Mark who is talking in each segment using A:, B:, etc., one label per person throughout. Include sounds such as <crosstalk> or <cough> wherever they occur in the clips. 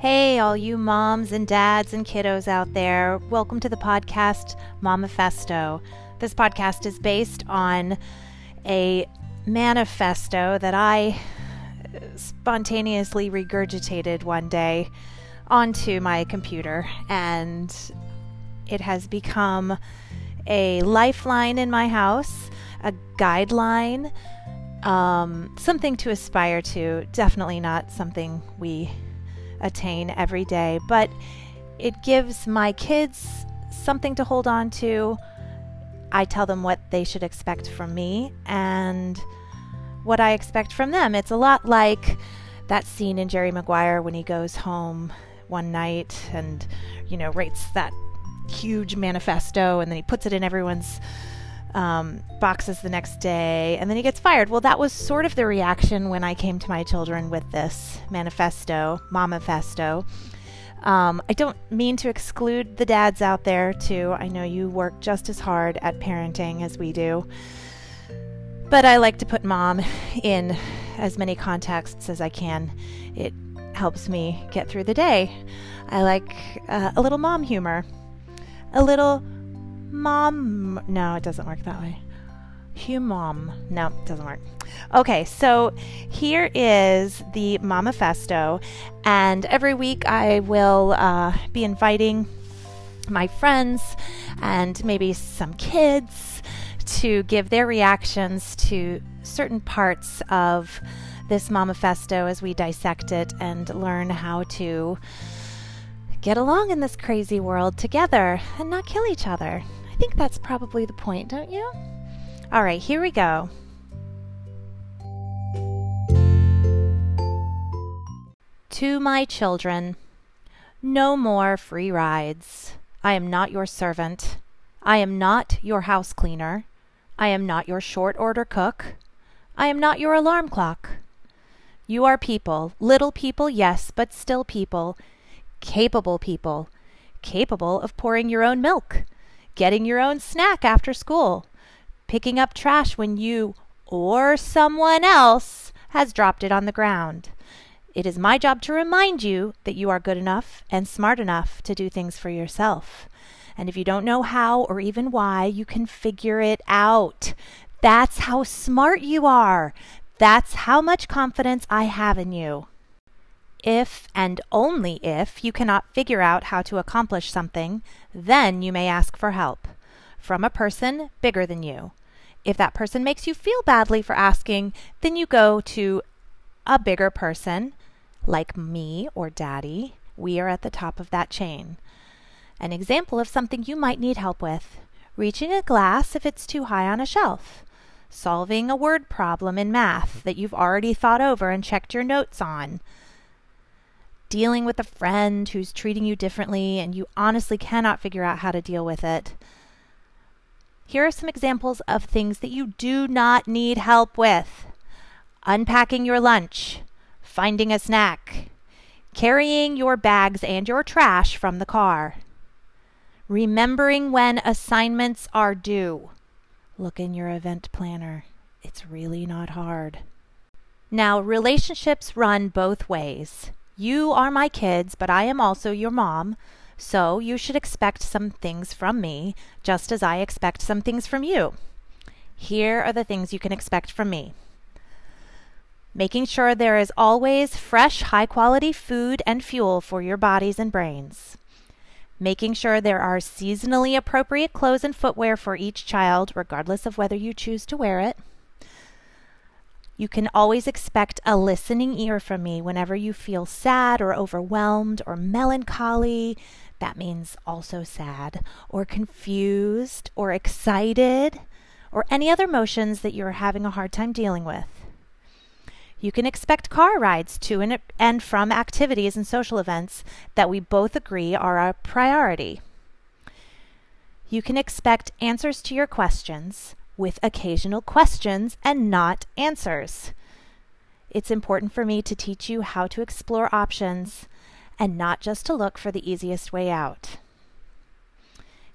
A: Hey, all you moms and dads and kiddos out there. Welcome to the podcast Momifesto. This podcast is based on a manifesto that I spontaneously regurgitated one day onto my computer, and it has become a lifeline in my house, a guideline, um, something to aspire to. Definitely not something we attain every day, but it gives my kids something to hold on to. I tell them what they should expect from me and what I expect from them. It's a lot like that scene in Jerry Maguire when he goes home one night and, you know, writes that huge manifesto and then he puts it in everyone's um, boxes the next day, and then he gets fired. Well, that was sort of the reaction when I came to my children with this manifesto, Momifesto. Um, I don't mean to exclude the dads out there, too. I know you work just as hard at parenting as we do. But I like to put mom in as many contexts as I can. It helps me get through the day. I like uh, a little mom humor, a little mom. No, it doesn't work that way. Humom. No, it doesn't work. Okay, so here is the Momifesto, and every week I will uh, be inviting my friends and maybe some kids to give their reactions to certain parts of this Momifesto as we dissect it and learn how to get along in this crazy world together and not kill each other think that's probably the point, don't you? All right, here we go. To my children, no more free rides. I am not your servant. I am not your house cleaner. I am not your short order cook. I am not your alarm clock. You are people, little people, yes, but still people, capable people, capable of pouring your own milk, getting your own snack after school, picking up trash when you or someone else has dropped it on the ground. It is my job to remind you that you are good enough and smart enough to do things for yourself. And if you don't know how or even why, you can figure it out. That's how smart you are. That's how much confidence I have in you. If and only if you cannot figure out how to accomplish something, then you may ask for help from a person bigger than you. If that person makes you feel badly for asking, then you go to a bigger person, like me or daddy. We are at the top of that chain. An example of something you might need help with reaching a glass if it's too high on a shelf, solving a word problem in math that you've already thought over and checked your notes on dealing with a friend who's treating you differently and you honestly cannot figure out how to deal with it. Here are some examples of things that you do not need help with unpacking your lunch, finding a snack, carrying your bags and your trash from the car, remembering when assignments are due. Look in your event planner. It's really not hard. Now, relationships run both ways. You are my kids, but I am also your mom, so you should expect some things from me, just as I expect some things from you. Here are the things you can expect from me. Making sure there is always fresh, high quality food and fuel for your bodies and brains, making sure there are seasonally appropriate clothes and footwear for each child, regardless of whether you choose to wear it you can always expect a listening ear from me whenever you feel sad or overwhelmed or melancholy. That means also sad, or confused, or excited, or any other emotions that you're having a hard time dealing with. You can expect car rides to and from activities and social events that we both agree are a priority. You can expect answers to your questions with occasional questions and not answers. It's important for me to teach you how to explore options and not just to look for the easiest way out.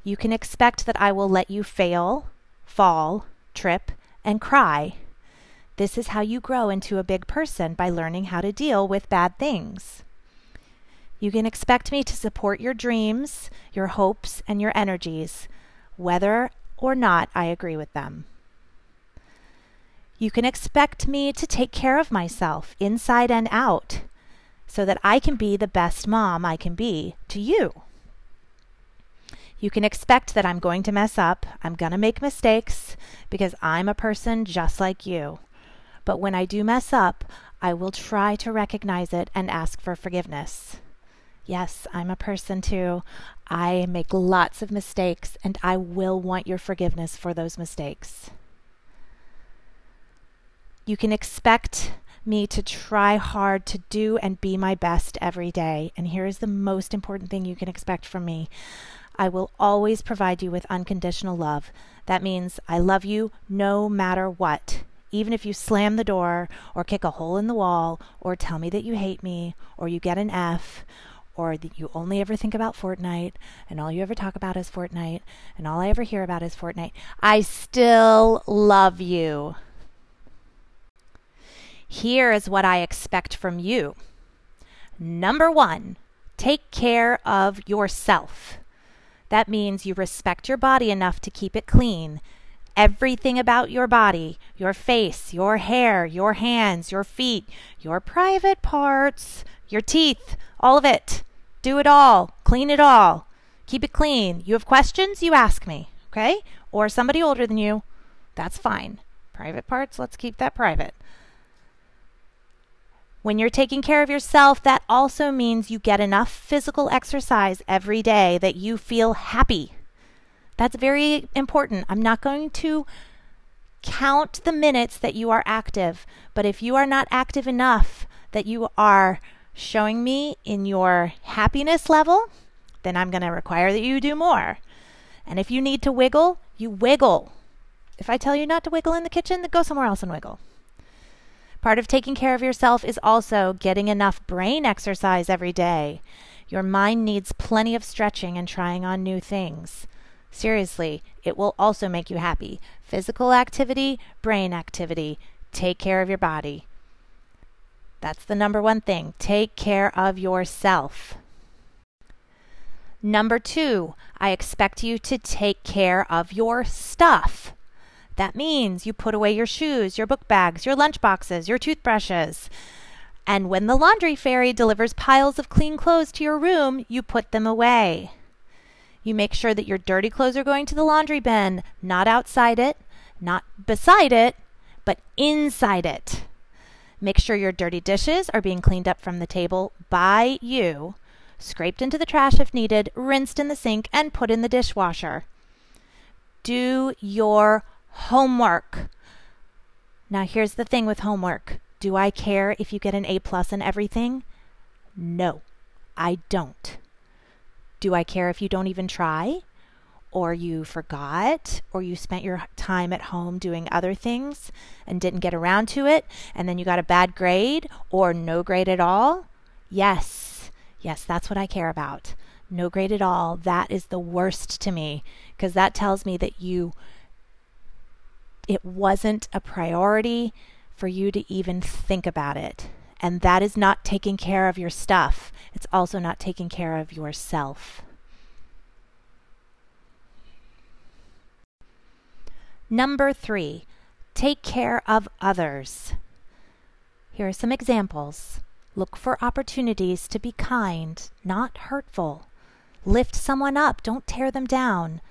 A: You can expect that I will let you fail, fall, trip, and cry. This is how you grow into a big person by learning how to deal with bad things. You can expect me to support your dreams, your hopes, and your energies, whether or not I agree with them. You can expect me to take care of myself inside and out so that I can be the best mom I can be to you. You can expect that I'm going to mess up, I'm going to make mistakes because I'm a person just like you. But when I do mess up, I will try to recognize it and ask for forgiveness. Yes, I'm a person too. I make lots of mistakes, and I will want your forgiveness for those mistakes. You can expect me to try hard to do and be my best every day. And here is the most important thing you can expect from me I will always provide you with unconditional love. That means I love you no matter what. Even if you slam the door, or kick a hole in the wall, or tell me that you hate me, or you get an F, or that you only ever think about Fortnite and all you ever talk about is Fortnite and all I ever hear about is Fortnite, I still love you. Here is what I expect from you. Number one, take care of yourself. That means you respect your body enough to keep it clean. Everything about your body, your face, your hair, your hands, your feet, your private parts, your teeth, all of it. Do it all. Clean it all. Keep it clean. You have questions? You ask me, okay? Or somebody older than you. That's fine. Private parts, let's keep that private. When you're taking care of yourself, that also means you get enough physical exercise every day that you feel happy. That's very important. I'm not going to count the minutes that you are active, but if you are not active enough that you are showing me in your happiness level, then I'm going to require that you do more. And if you need to wiggle, you wiggle. If I tell you not to wiggle in the kitchen, then go somewhere else and wiggle. Part of taking care of yourself is also getting enough brain exercise every day. Your mind needs plenty of stretching and trying on new things. Seriously, it will also make you happy. Physical activity, brain activity. Take care of your body. That's the number one thing. Take care of yourself. Number two, I expect you to take care of your stuff. That means you put away your shoes, your book bags, your lunch boxes, your toothbrushes. And when the laundry fairy delivers piles of clean clothes to your room, you put them away. You make sure that your dirty clothes are going to the laundry bin, not outside it, not beside it, but inside it. Make sure your dirty dishes are being cleaned up from the table by you, scraped into the trash if needed, rinsed in the sink, and put in the dishwasher. Do your homework. Now, here's the thing with homework do I care if you get an A plus in everything? No, I don't. Do I care if you don't even try? Or you forgot, or you spent your time at home doing other things and didn't get around to it, and then you got a bad grade or no grade at all? Yes, yes, that's what I care about. No grade at all. That is the worst to me because that tells me that you, it wasn't a priority for you to even think about it. And that is not taking care of your stuff. It's also not taking care of yourself. Number three, take care of others. Here are some examples. Look for opportunities to be kind, not hurtful. Lift someone up, don't tear them down.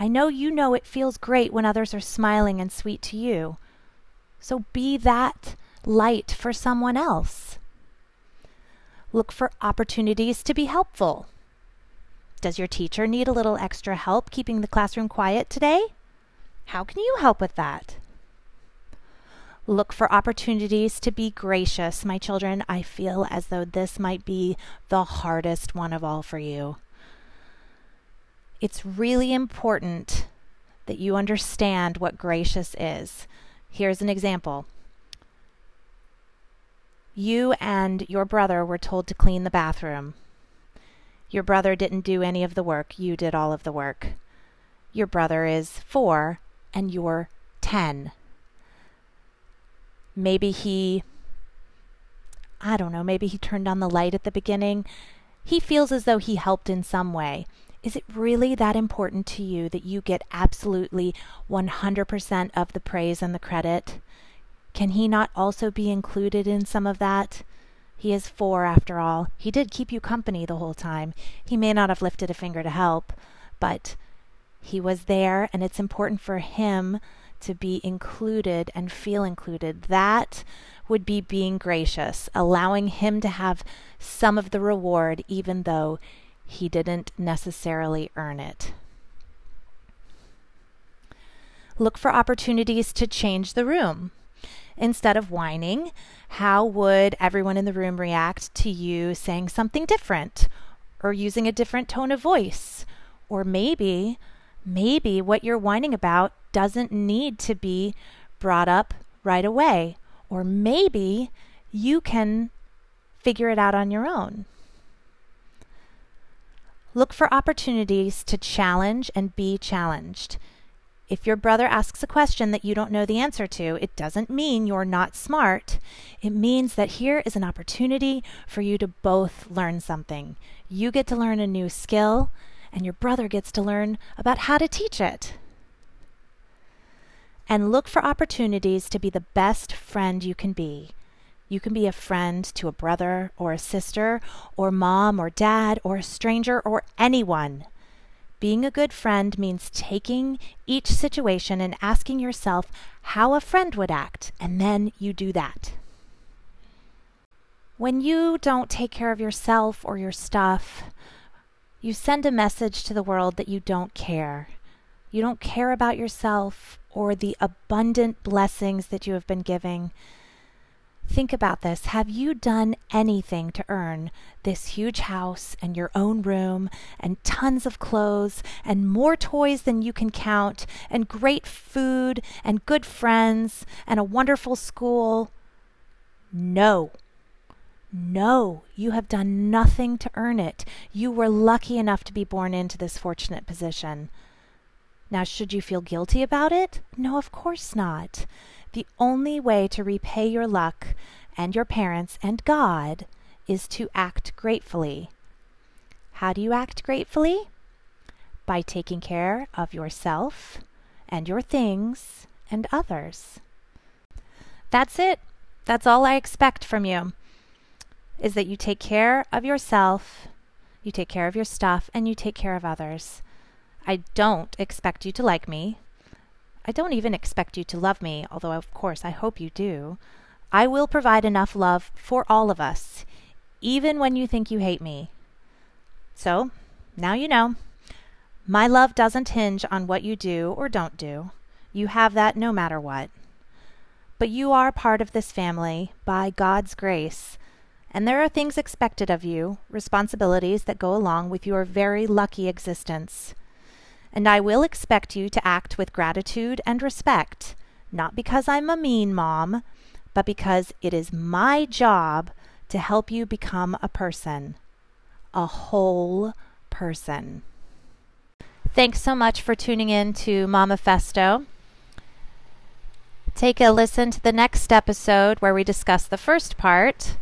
A: I know you know it feels great when others are smiling and sweet to you. So be that light for someone else. Look for opportunities to be helpful. Does your teacher need a little extra help keeping the classroom quiet today? How can you help with that? Look for opportunities to be gracious. My children, I feel as though this might be the hardest one of all for you. It's really important that you understand what gracious is. Here's an example. You and your brother were told to clean the bathroom. Your brother didn't do any of the work, you did all of the work. Your brother is four and you're 10. Maybe he, I don't know, maybe he turned on the light at the beginning He feels as though he helped in some way. Is it really that important to you that you get absolutely 100% of the praise and the credit? Can he not also be included in some of that? He is four, after all. He did keep you company the whole time. He may not have lifted a finger to help, but he was there, and it's important for him to be included and feel included. That would be being gracious, allowing him to have some of the reward, even though he didn't necessarily earn it. Look for opportunities to change the room. Instead of whining, how would everyone in the room react to you saying something different or using a different tone of voice? Or maybe, maybe what you're whining about doesn't need to be brought up right away. Or maybe you can figure it out on your own. Look for opportunities to challenge and be challenged. If your brother asks a question that you don't know the answer to, it doesn't mean you're not smart. It means that here is an opportunity for you to both learn something. You get to learn a new skill, and your brother gets to learn about how to teach it and look for opportunities to be the best friend you can be. You can be a friend to a brother or a sister or mom or dad or a stranger or anyone. Being a good friend means taking each situation and asking yourself how a friend would act, and then you do that. When you don't take care of yourself or your stuff, you send a message to the world that you don't care. You don't care about yourself or the abundant blessings that you have been giving. Think about this. Have you done anything to earn this huge house and your own room and tons of clothes and more toys than you can count and great food and good friends and a wonderful school? No. No, you have done nothing to earn it. You were lucky enough to be born into this fortunate position. Now, should you feel guilty about it? No, of course not. The only way to repay your luck and your parents and God is to act gratefully. How do you act gratefully? By taking care of yourself and your things and others. That's it. That's all I expect from you. Is that you take care of yourself, you take care of your stuff, and you take care of others. I don't expect you to like me. I don't even expect you to love me, although of course I hope you do. I will provide enough love for all of us, even when you think you hate me. So, now you know. My love doesn't hinge on what you do or don't do. You have that no matter what. But you are part of this family by God's grace, and there are things expected of you, responsibilities that go along with your very lucky existence and I will expect you to act with gratitude and respect, not because I'm a mean mom, but because it is my job to help you become a person, a whole person. Thanks so much for tuning in to Momifesto. Take a listen to the next episode where we discuss the first part,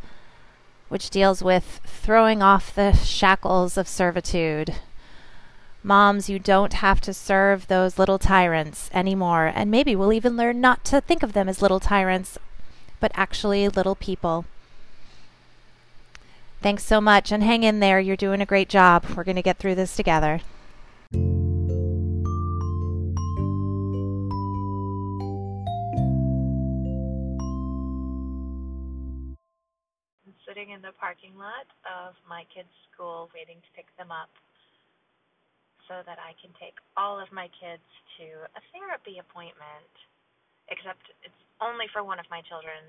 A: which deals with throwing off the shackles of servitude. Moms, you don't have to serve those little tyrants anymore, and maybe we'll even learn not to think of them as little tyrants, but actually little people. Thanks so much, and hang in there. You're doing a great job. We're going to get through this together.
B: The parking lot of my kids' school waiting to pick them up so that I can take all of my kids to a therapy appointment, except it's only for one of my children,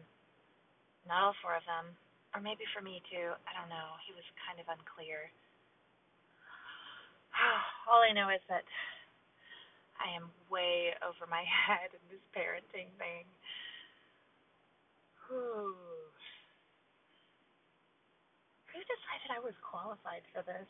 B: not all four of them, or maybe for me too. I don't know. He was kind of unclear. <sighs> All I know is that I am way over my <laughs> head in this parenting thing. <sighs> Whew. Who decided I was qualified for this?